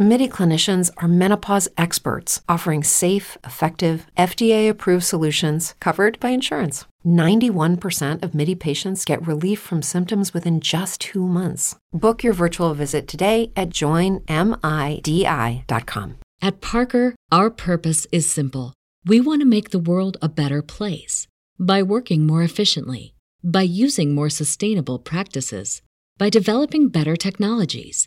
MIDI clinicians are menopause experts offering safe, effective, FDA approved solutions covered by insurance. 91% of MIDI patients get relief from symptoms within just two months. Book your virtual visit today at joinmidi.com. At Parker, our purpose is simple. We want to make the world a better place by working more efficiently, by using more sustainable practices, by developing better technologies.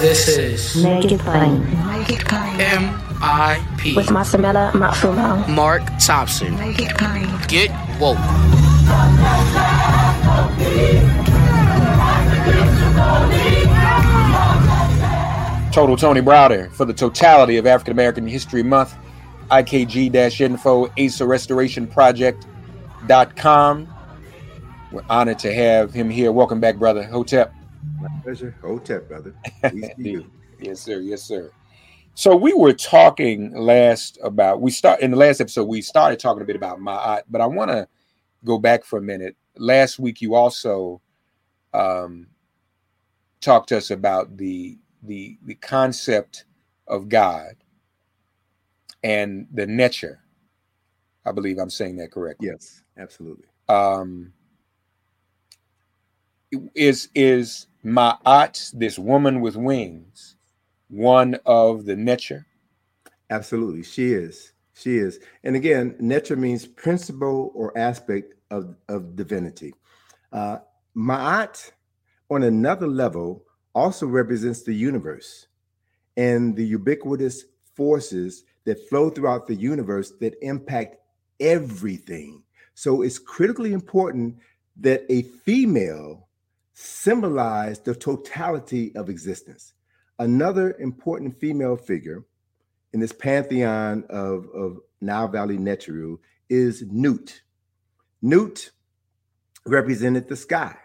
This is Make it plain. Make it plain. M.I.P. With Masamela Matfumo. Mark Thompson. Make it plain. Get woke. Total Tony Browder for the totality of African American History Month. IKG-info, Asa Restoration Project.com. We're honored to have him here. Welcome back, brother. Hotep. My pleasure. Hotep, brother. Peace to you. yes, sir. Yes, sir. So we were talking last about we start in the last episode we started talking a bit about Ma'at, but I want to go back for a minute. Last week you also um, talked to us about the the the concept of God and the Neteru. I believe I'm saying that correctly. Yes, absolutely. Um, is is Ma'at, this woman with wings, one of the Neteru? Absolutely. She is. She is. And again, Neteru means principle or aspect of, of divinity. Uh, Ma'at, on another level, also represents the universe and the ubiquitous forces that flow throughout the universe that impact everything. So it's critically important that a female symbolize the totality of existence. Another important female figure in this pantheon of, of Nile Valley Neteru is Nut. Nut represented the sky.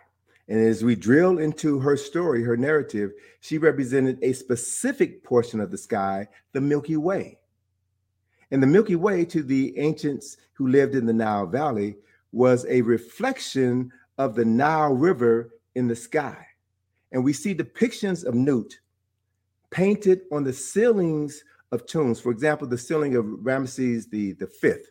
And as we drill into her story, her narrative, she represented a specific portion of the sky, the Milky Way. And the Milky Way, to the ancients who lived in the Nile Valley, was a reflection of the Nile River in the sky. And we see depictions of Nut painted on the ceilings of tombs. For example, the ceiling of Ramesses the, the fifth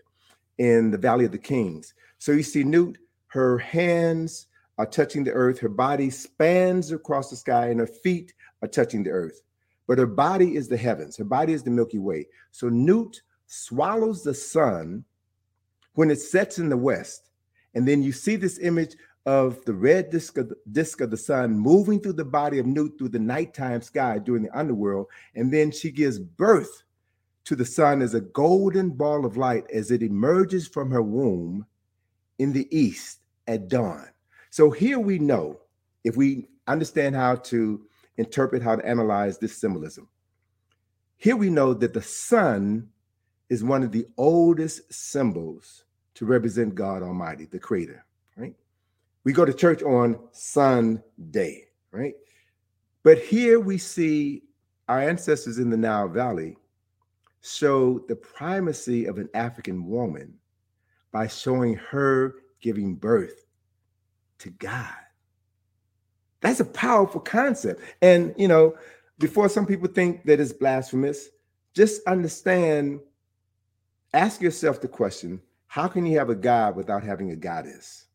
in the Valley of the Kings. So you see Nut, her hands are touching the earth, her body spans across the sky, and her feet are touching the earth. But her body is the heavens, her body is the Milky Way. So Nut swallows the sun when it sets in the west. And then you see this image of the red disk of the, disk of the sun moving through the body of Nut through the nighttime sky during the underworld. And then she gives birth to the sun as a golden ball of light as it emerges from her womb in the east at dawn. So here we know, if we understand how to interpret, how to analyze this symbolism, here we know that the sun is one of the oldest symbols to represent God Almighty, the Creator, right? We go to church on Sunday, right? But here we see our ancestors in the Nile Valley show the primacy of an African woman by showing her giving birth to God. That's a powerful concept. And, you know, before some people think that it's blasphemous, just understand, ask yourself the question how can you have a God without having a goddess?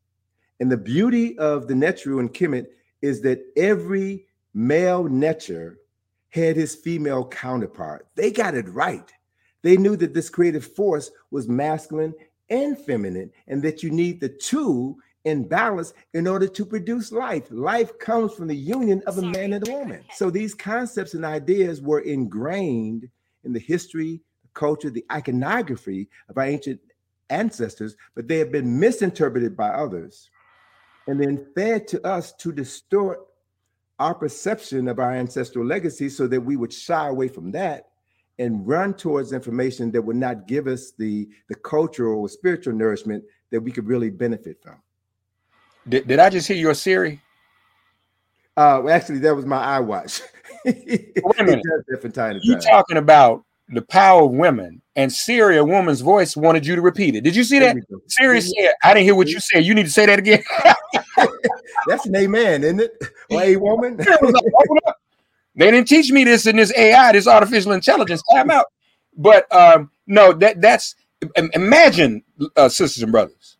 And the beauty of the Neteru and Kemet is that every male Neter had his female counterpart. They got it right. They knew that this creative force was masculine and feminine, and that you need the two in balance in order to produce life. Life comes from the union of a man and a woman. So these concepts and ideas were ingrained in the history, the culture, the iconography of our ancient ancestors, but they have been misinterpreted by others and then fed to us to distort our perception of our ancestral legacy so that we would shy away from that and run towards information that would not give us the, the cultural or spiritual nourishment that we could really benefit from. Did, did I just hear your Siri? Uh, well, actually, that was my iWatch. Wait a minute. different time to You time. talking about the power of women, and Siri, a woman's voice, wanted you to repeat it. Did you see that? Siri said, "I didn't hear what you said. You need to say that again." That's an amen, isn't it? Or a woman? Like, They didn't teach me this in this AI, this artificial intelligence. Time out. But um, no, that that's imagine, uh, sisters and brothers,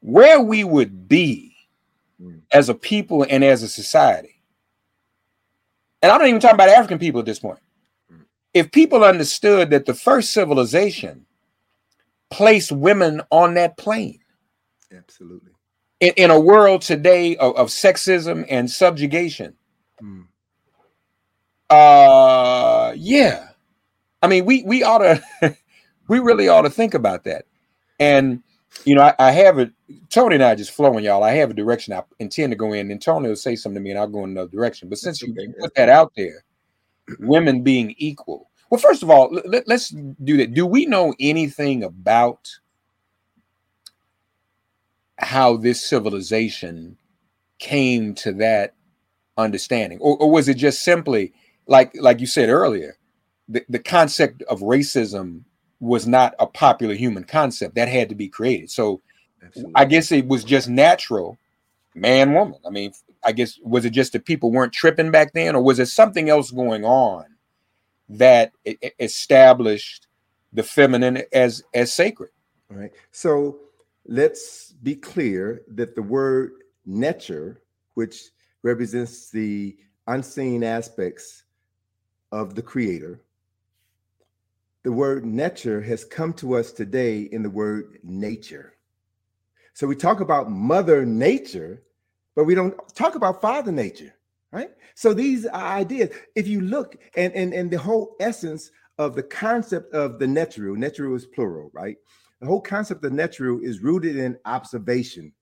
where we would be Mm. as a people and as a society. And I'm not even talking about African people at this point. If people understood that the first civilization placed women on that plane Absolutely. in, in a world today of, of sexism and subjugation, Mm. uh yeah i mean we we ought to we really ought to think about that and you know I, I have it tony and i just flowing y'all i have a direction i intend to go in and tony will say something to me and i'll go in another direction but since you okay. put that out there women being equal. Well first of all let, let's do that. Do we know anything about how this civilization came to that understanding? Or, or was it just simply like like you said earlier the, the concept of racism was not a popular human concept that had to be created? So Absolutely. i guess it was just natural man woman. I mean i guess was it just that people weren't tripping back then or was it something else going on that established the feminine as as sacred right. So let's be clear that the word nature, which represents the unseen aspects of the creator, the word nature has come to us today in the word nature. So we talk about mother nature, but we don't talk about father nature, right? So these ideas. If you look and and, and the whole essence of the concept of the Neteru, Neteru is plural, right? The whole concept of Neteru is rooted in observation.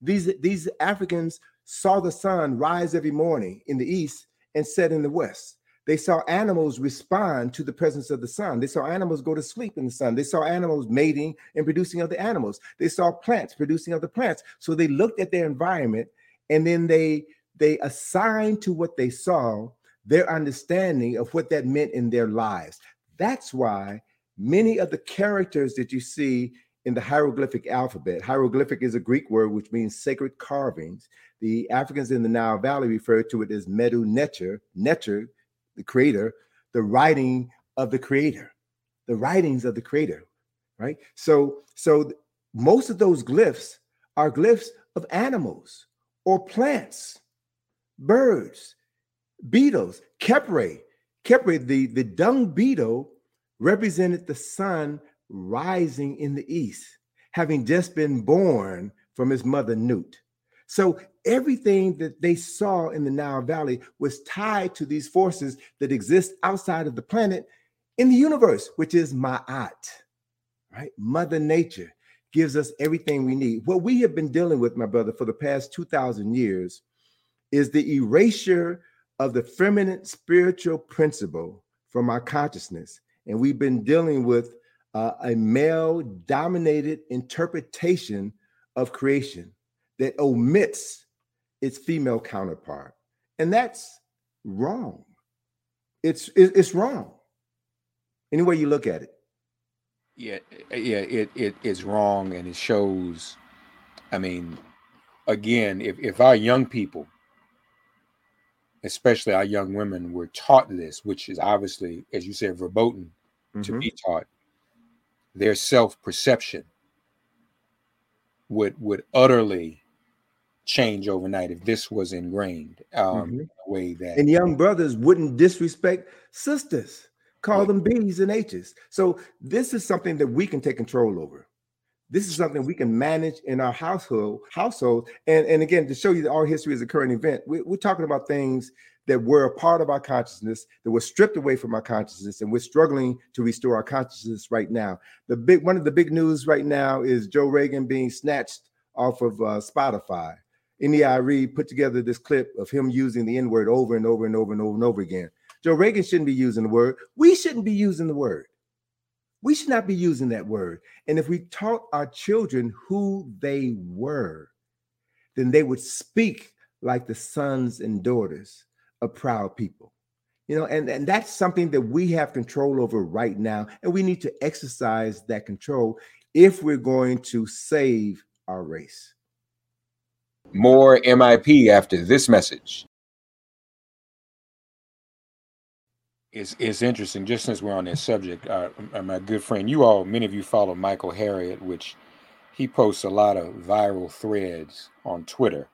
These these Africans saw the sun rise every morning in the east and set in the west. They saw animals respond to the presence of the sun. They saw animals go to sleep in the sun. They saw animals mating and producing other animals. They saw plants producing other plants. So they looked at their environment and then they they assigned to what they saw their understanding of what that meant in their lives. That's why many of the characters that you see in the hieroglyphic alphabet, hieroglyphic is a Greek word which means sacred carvings. The Africans in the Nile Valley refer to it as Medu Neter, Neter, the creator, the writing of the creator, the writings of the creator, right? So, so most of those glyphs are glyphs of animals or plants, birds, beetles, Khepri. Khepri, the, the dung beetle, represented the sun rising in the east, having just been born from his mother Nut. So everything that they saw in the Nile Valley was tied to these forces that exist outside of the planet in the universe, which is Ma'at, right? Mother Nature gives us everything we need. What we have been dealing with, my brother, for the past 2,000 years is the erasure of the feminine spiritual principle from our consciousness. And we've been dealing with uh, a male dominated interpretation of creation that omits its female counterpart. And that's wrong. It's, it's wrong. Any way you look at it. yeah yeah it, it is wrong and it shows i mean again if, if our young people especially our young women were taught this which is obviously as you said verboten to Mhm. be taught their self-perception would would utterly change overnight if this was ingrained um Mhm. in a way that And young brothers wouldn't disrespect sisters, call Right. them B's and H's. So this is something that we can take control over. This is something we can manage in our household, household. And, and again, to show you that our history is a current event, we, we're talking about things that were a part of our consciousness that were stripped away from our consciousness and we're struggling to restore our consciousness right now the big one of the big news right now is joe rogan being snatched off of uh, spotify India Arie put together this clip of him using the N word over and over and over and over and over again. Joe Rogan shouldn't be using the word. We shouldn't be using the word. We should not be using that word. And if we taught our children who they were, then they would speak like the sons and daughters of proud people. You know, and, and that's something that we have control over right now. And we need to exercise that control if we're going to save our race. More MIP after this message. It's, it's interesting, just since we're on this subject, uh, uh, my good friend, you all, many of you follow Michael Harriot, which he posts a lot of viral threads on Twitter.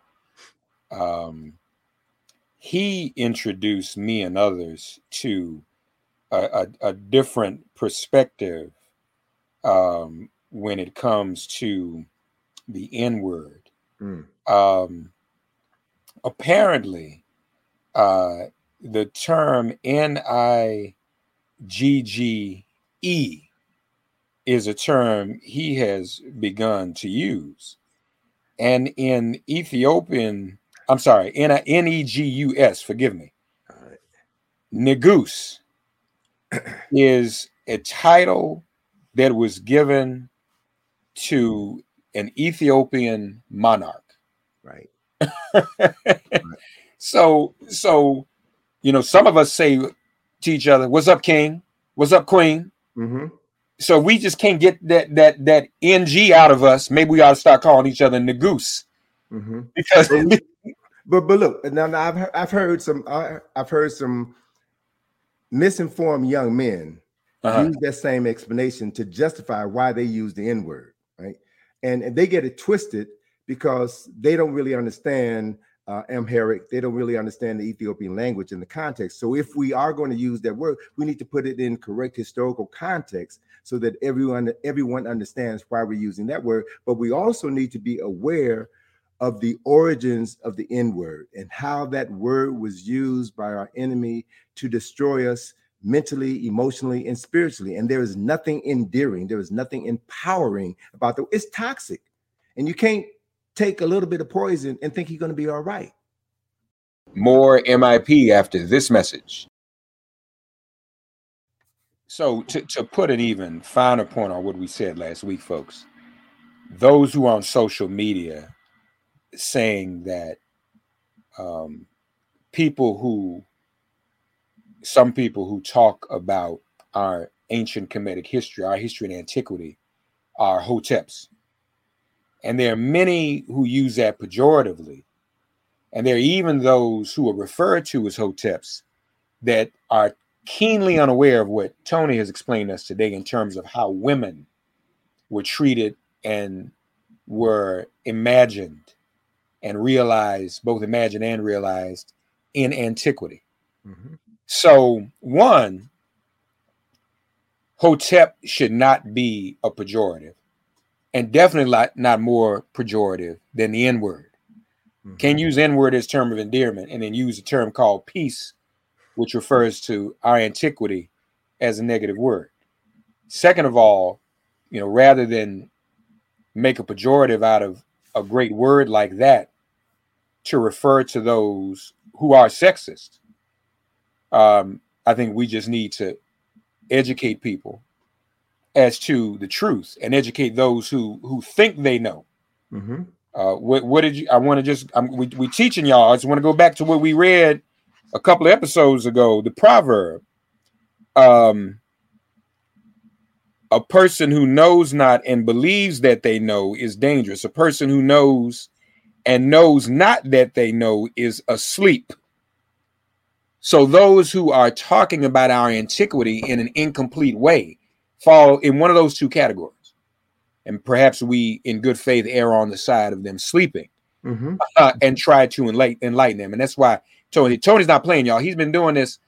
Um, he introduced me and others to a, a, a different perspective um, when it comes to the N word. Mm. Um, apparently, uh, the term N I G G E is a term he has begun to use. And in Ethiopian, I'm sorry, N E G U S, forgive me. Negus is a title that was given to an Ethiopian monarch. Right. right. So, so, you know, some of us say to each other, "What's up, King? What's up, Queen?" Mm-hmm. So we just can't get that that that ng out of us. Maybe we ought to start calling each other Negus. Mm-hmm. Because, but but look, now, now I've I've heard some I've heard some misinformed young men uh-huh. use that same explanation to justify why they use the N word? And, and they get it twisted because they don't really understand uh, Amharic. They don't really understand the Ethiopian language in the context. So if we are going to use that word, we need to put it in correct historical context so that everyone everyone understands why we're using that word. But we also need to be aware of the origins of the N word and how that word was used by our enemy to destroy us mentally, emotionally, and spiritually. And there is nothing endearing, there is nothing empowering about the it's toxic. And you can't take a little bit of poison and think you're going to be all right. More MIP after this message. So, to, to put an even finer point on what we said last week, folks, those who are on social media saying that um, people who, some people who talk about our ancient Kemetic history, our history in antiquity, are hoteps. And there are many who use that pejoratively. And there are even those who are referred to as hoteps that are keenly unaware of what Tony has explained us today in terms of how women were treated and were imagined and realized, both imagined and realized in antiquity. Mm-hmm. So, one, Hotep should not be a pejorative and definitely not, not more pejorative than the N word. Mm-hmm. Can use N word as term of endearment and then use a term called peace, which refers to our antiquity as a negative word. Second of all, you know, rather than make a pejorative out of a great word like that to refer to those who are sexist, um, I think we just need to educate people as to the truth and educate those who who think they know. Mm-hmm. Uh, what, what did you? I want to just I'm, we we teaching y'all. I just want to go back to what we read a couple of episodes ago. The proverb. Um, a person who knows not and believes that they know is dangerous. A person who knows and knows not that they know is asleep. So those who are talking about our antiquity in an incomplete way fall in one of those two categories. And perhaps we, in good faith, err on the side of them sleeping mm-hmm. uh, and try to enlighten, enlighten them. And that's why Tony Tony's not playing, y'all. He's been doing this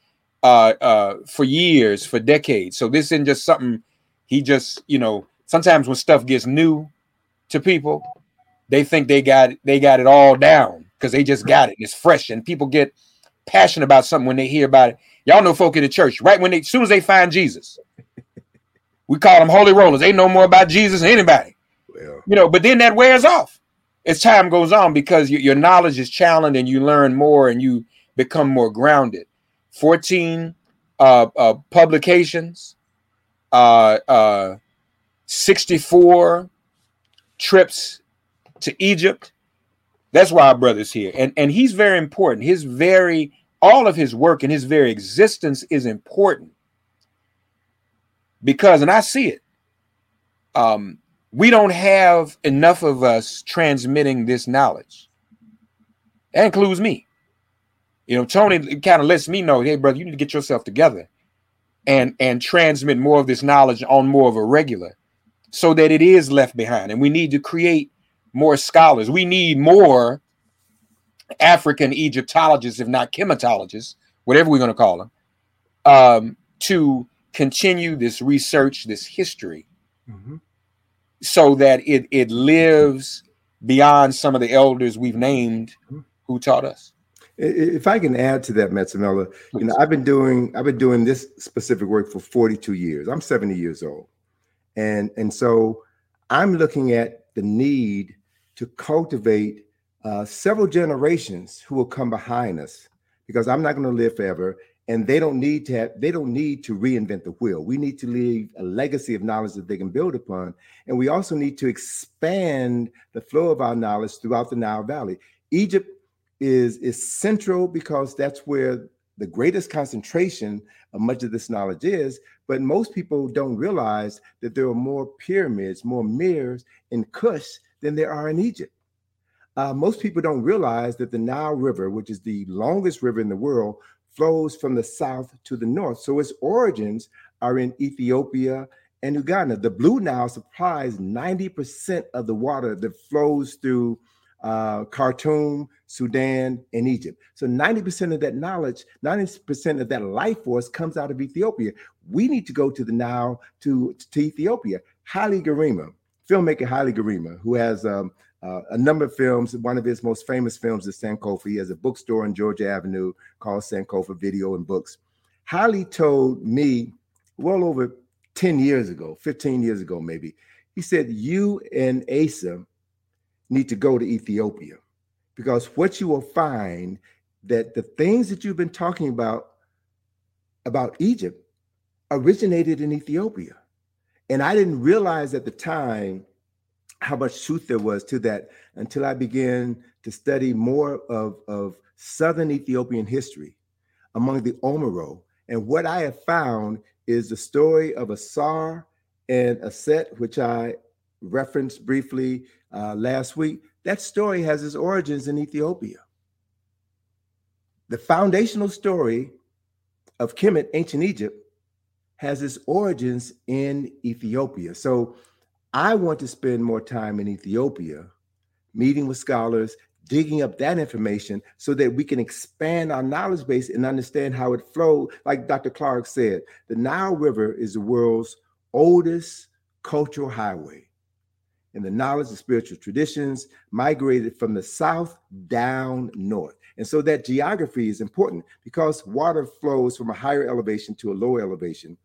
uh, uh, for years, for decades. So this isn't just something he just, you know, sometimes when stuff gets new to people, they think they got they got it all down because they just got it. It's fresh, and people get passionate about something when they hear about it. Y'all know folk in the church, right? When they as soon as they find Jesus, we call them holy rollers. They know more about Jesus than anybody. Well, You know, but then that wears off as time goes on because your, your knowledge is challenged and you learn more and you become more grounded. 14 uh, uh, publications, uh, uh, 64 trips to Egypt. That's why our brother's here. And, and he's very important. His very, all of his work and his very existence is important because, and I see it, um, we don't have enough of us transmitting this knowledge. That includes me. You know, Tony kind of lets me know, hey, brother, you need to get yourself together and and transmit more of this knowledge on more of a regular so that it is left behind. And we need to create more scholars. We need more African Egyptologists, if not Kemetologists, whatever we're going to call them, um, to continue this research, this history, mhm. so that it it lives beyond some of the elders we've named who taught us. If I can add to that, Metzamela, you know, I've been doing I've been doing this specific work for 42 years. I'm 70 years old, and and so I'm looking at the need to cultivate uh, several generations who will come behind us, because I'm not going to live forever, and they don't need to have they don't need to reinvent the wheel. We need to leave a legacy of knowledge that they can build upon, and we also need to expand the flow of our knowledge throughout the Nile Valley. Egypt is is central because that's where the greatest concentration of much of this knowledge is. But most people don't realize that there are more pyramids, more mirrors in Kush than there are in Egypt. Uh, most people don't realize that the Nile River, which is the longest river in the world, flows from the south to the north. So its origins are in Ethiopia and Uganda. The Blue Nile supplies 90% of the water that flows through uh, Khartoum, Sudan, and Egypt. So 90% of that knowledge, 90% of that life force comes out of Ethiopia. We need to go to the Nile to, to Ethiopia. Haile Gerima, filmmaker Haile Gerima, who has um, uh, a number of films. One of his most famous films is Sankofa. He has a bookstore on Georgia Avenue called Sankofa Video and Books. Haile told me well over 10 years ago, 15 years ago, maybe, he said, You and Asa need to go to Ethiopia because what you will find that the things that you've been talking about about Egypt originated in Ethiopia. And I didn't realize at the time how much truth there was to that until I began to study more of, of southern Ethiopian history among the Omero. And what I have found is the story of Asar and Aset, which I referenced briefly uh, last week. That story has its origins in Ethiopia. The foundational story of Kemet, ancient Egypt, has its origins in Ethiopia. So I want to spend more time in Ethiopia, meeting with scholars, digging up that information so that we can expand our knowledge base and understand how it flowed. Like Dr. Clark said, the Nile River is the world's oldest cultural highway. And the knowledge of spiritual traditions migrated from the south down north. And so that geography is important because water flows from a higher elevation to a lower elevation.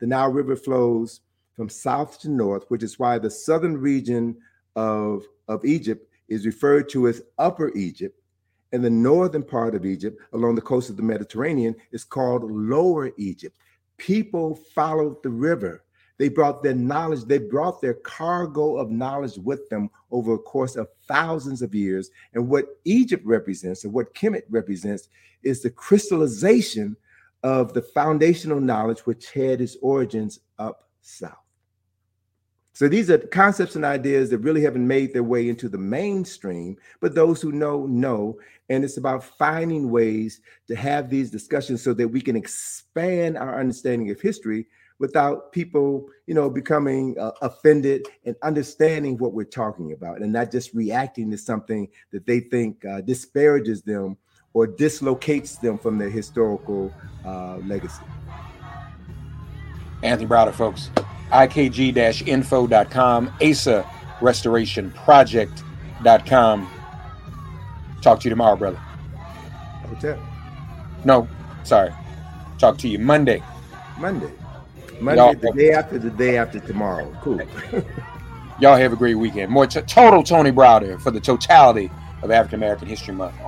The Nile River flows from south to north, which is why the southern region of, of Egypt is referred to as Upper Egypt, and the northern part of Egypt along the coast of the Mediterranean is called Lower Egypt. People followed the river. They brought their knowledge, they brought their cargo of knowledge with them over a course of thousands of years. And what Egypt represents, and what Kemet represents, is the crystallization of the foundational knowledge which had its origins up south. So these are concepts and ideas that really haven't made their way into the mainstream, but those who know, know. And it's about finding ways to have these discussions so that we can expand our understanding of history without people, you know, becoming uh, offended and understanding what we're talking about and not just reacting to something that they think uh, disparages them or dislocates them from their historical uh, legacy. Anthony Browder, folks. IKG-info.com, ASA Restoration Project.com. Talk to you tomorrow, brother. Hotel. No, sorry. Talk to you Monday. Monday. Monday, Y'all- the day after the day after tomorrow. Cool. Y'all have a great weekend. More t- total Tony Browder for the totality of African American History Month on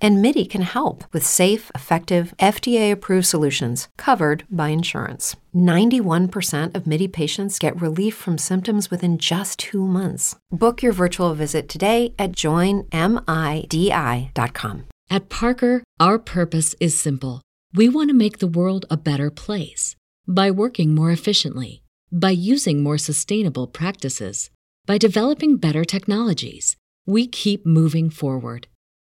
And MIDI can help with safe, effective, FDA approved solutions covered by insurance. 91% of MIDI patients get relief from symptoms within just two months. Book your virtual visit today at joinmidi.com. At Parker, our purpose is simple. We want to make the world a better place by working more efficiently, by using more sustainable practices, by developing better technologies. We keep moving forward.